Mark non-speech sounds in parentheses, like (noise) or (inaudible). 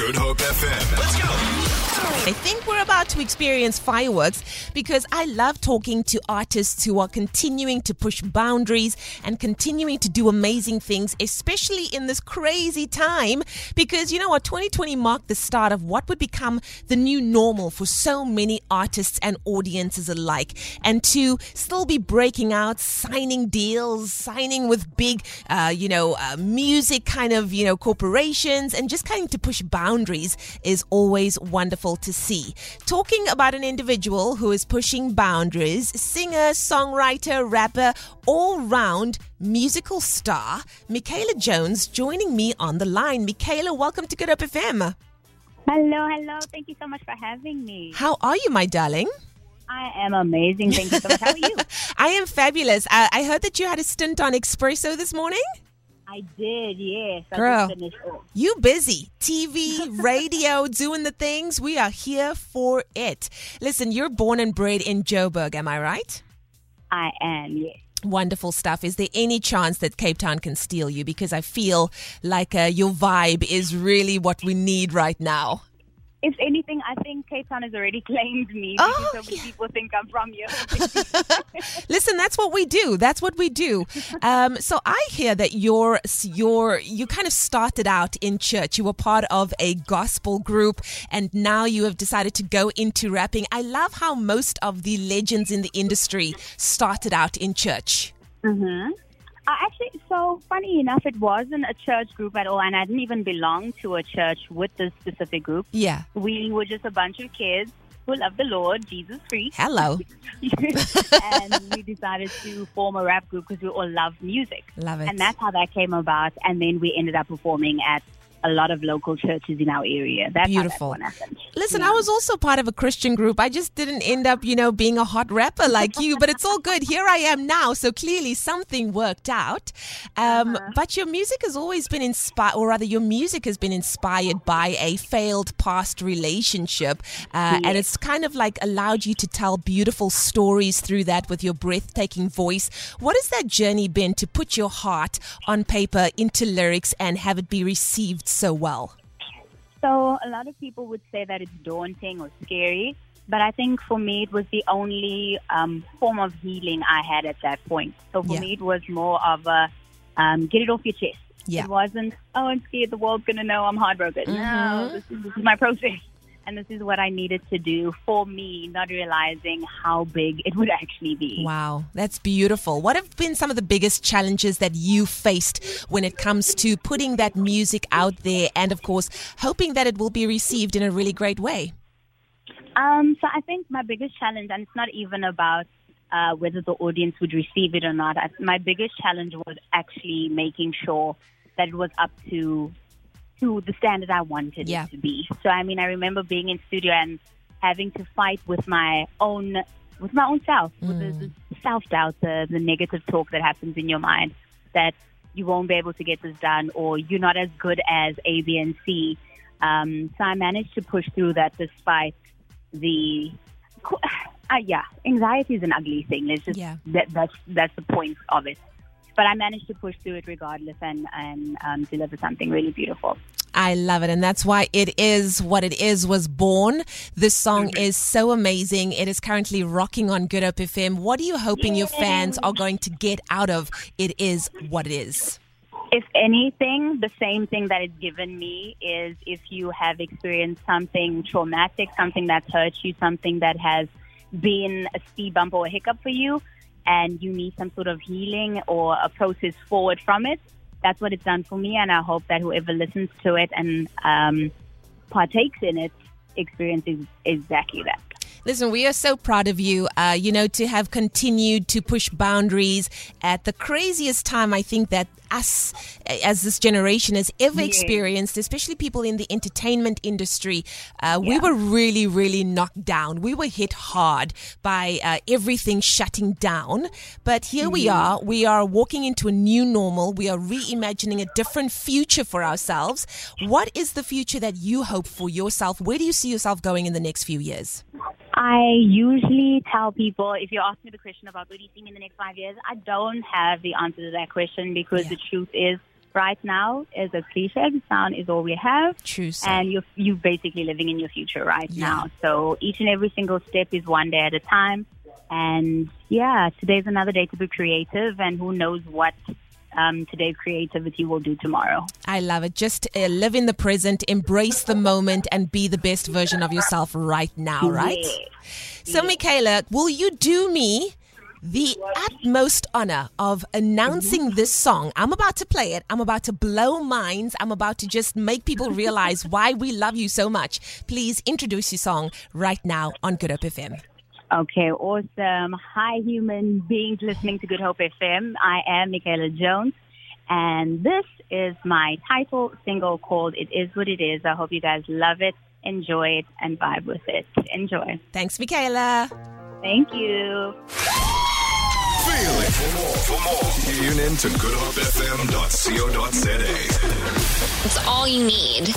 Good Hope FM. Let's go. I think we're about to experience fireworks because I love talking to artists who are continuing to push boundaries and continuing to do amazing things, especially in this crazy time. Because you know what, 2020 marked the start of what would become the new normal for so many artists and audiences alike. And to still be breaking out, signing deals, signing with big, uh, you know, uh, music kind of, you know, corporations and just kind of to push boundaries is always wonderful to see. Talking about an individual who is pushing boundaries, singer, songwriter, rapper, all round musical star, Mikhalé Jones, joining me on the line. Mikhalé, welcome to Good Hope FM. Hello, hello. Thank you so much for having me. How are you, my darling? I am amazing. Thank you so much. How are you? (laughs) I am fabulous. I, I heard that you had a stint on Expresso this morning. I did, yes. I Girl. just finished it. You busy. TV, (laughs) radio, doing the things. We are here for it. Listen, you're born and bred in Joburg, am I right? I am, yes. Wonderful stuff. Is there any chance that Cape Town can steal you? Because I feel like uh, your vibe is really what we need right now. If anything, I think Cape Town has already (laughs) claimed me Oh, because so many yeah. people think I'm from here. (laughs) Listen, that's what we do. That's what we do. (laughs) Um, so I hear that you're you're you kind of started out in church. You were part of a gospel group, and now you have decided to go into rapping. I love how most of the legends in the industry started out in church. mm-hmm. Uh, actually, so funny enough, it wasn't a church group at all, and I didn't even belong to a church with this specific group. Yeah. We were just a bunch of kids who love the Lord, Jesus freaks. Hello. (laughs) and we decided to form a rap group because we all love music. Love it. And that's how that came about. And then we ended up performing at a lot of local churches in our area. That's Beautiful. That. Listen, Yeah. I was also part of a Christian group. I just didn't end up, you know, being a hot rapper like you, but it's all good. Here I am now. So clearly something worked out. Um, Uh-huh. But your music has always been inspired, or rather, your music has been inspired by a failed past relationship. Uh, And it's kind of like allowed you to tell beautiful stories through that with your breathtaking voice. What has that journey been to put your heart on paper into lyrics and have it be received so well? So a lot of people would say that it's daunting or scary, but I think for me it was the only um, form of healing I had at that point. So for Yeah. me it was more of a um, get it off your chest. Yeah. It wasn't oh I'm scared the world's gonna know I'm heartbroken. Mm-hmm. No, this is, this is my process. And this is what I needed to do for me, not realizing how big it would actually be. Wow, that's beautiful. What have been some of the biggest challenges that you faced when it comes to putting that music out there and, of course, hoping that it will be received in a really great way? Um, so I think my biggest challenge, and it's not even about uh, whether the audience would receive it or not. I, my biggest challenge was actually making sure that it was up to to the standard I wanted Yeah. it to be. So I mean, I remember being in studio and having to fight with my own with my own self, with the, the self doubt, the the negative talk that happens in your mind that you won't be able to get this done, or you're not as good as A, B, and C. Um, so I managed to push through that despite the (sighs) uh, yeah, anxiety is an ugly thing. Let's just Yeah. that, that's that's the point of it. But I managed to push through it regardless and and um, deliver something really beautiful. I love it. And that's why It Is What It Is was born. This song is so amazing. It is currently rocking on Good Hope FM. What are you hoping your fans are going to get out of It Is What It Is? If anything, the same thing that it's given me is if you have experienced something traumatic, something that's hurt you, something that has been a speed bump or a hiccup for you, and you need some sort of healing or a process forward from it, that's what it's done for me. And I hope that whoever listens to it and um, partakes in it experiences exactly that. Listen, we are so proud of you, uh, you know, to have continued to push boundaries at the craziest time I think that us as this generation has ever Yeah. experienced, especially people in the entertainment industry. Uh, We were really, really knocked down. We were hit hard by uh, everything shutting down. But here we Mm-hmm. are. We are walking into a new normal. We are reimagining a different future for ourselves. What is the future that you hope for yourself? Where do you see yourself going in the next few years? I usually tell people if you ask me the question about what do you think in the next five years, I don't have the answer to that question because Yeah. the truth is, right now, is a cliche it is all we have. True, sir. And you're, you're basically living in your future right Yeah. now. So each and every single step is one day at a time. And yeah, today's another day to be creative, and who knows what um, today's creativity will do tomorrow. I love it. Just uh, live in the present, embrace the moment, and be the best version of yourself right now, right? Yeah. So, Mikhalé, will you do me the utmost honor of announcing this song? I'm about to play it. I'm about to blow minds. I'm about to just make people realize why we love you so much. Please introduce your song right now on Good Hope FM. Okay, awesome. Hi, human beings listening to Good Hope FM. I am Mikhalé Jones, and this is my title single called It Is What It Is. I hope you guys love it, enjoy it, and vibe with it. Enjoy. Thanks, Mikhalé. Thank you. Feel it. For more, for more, tune in to goodhopefm.co.za. It's all you need.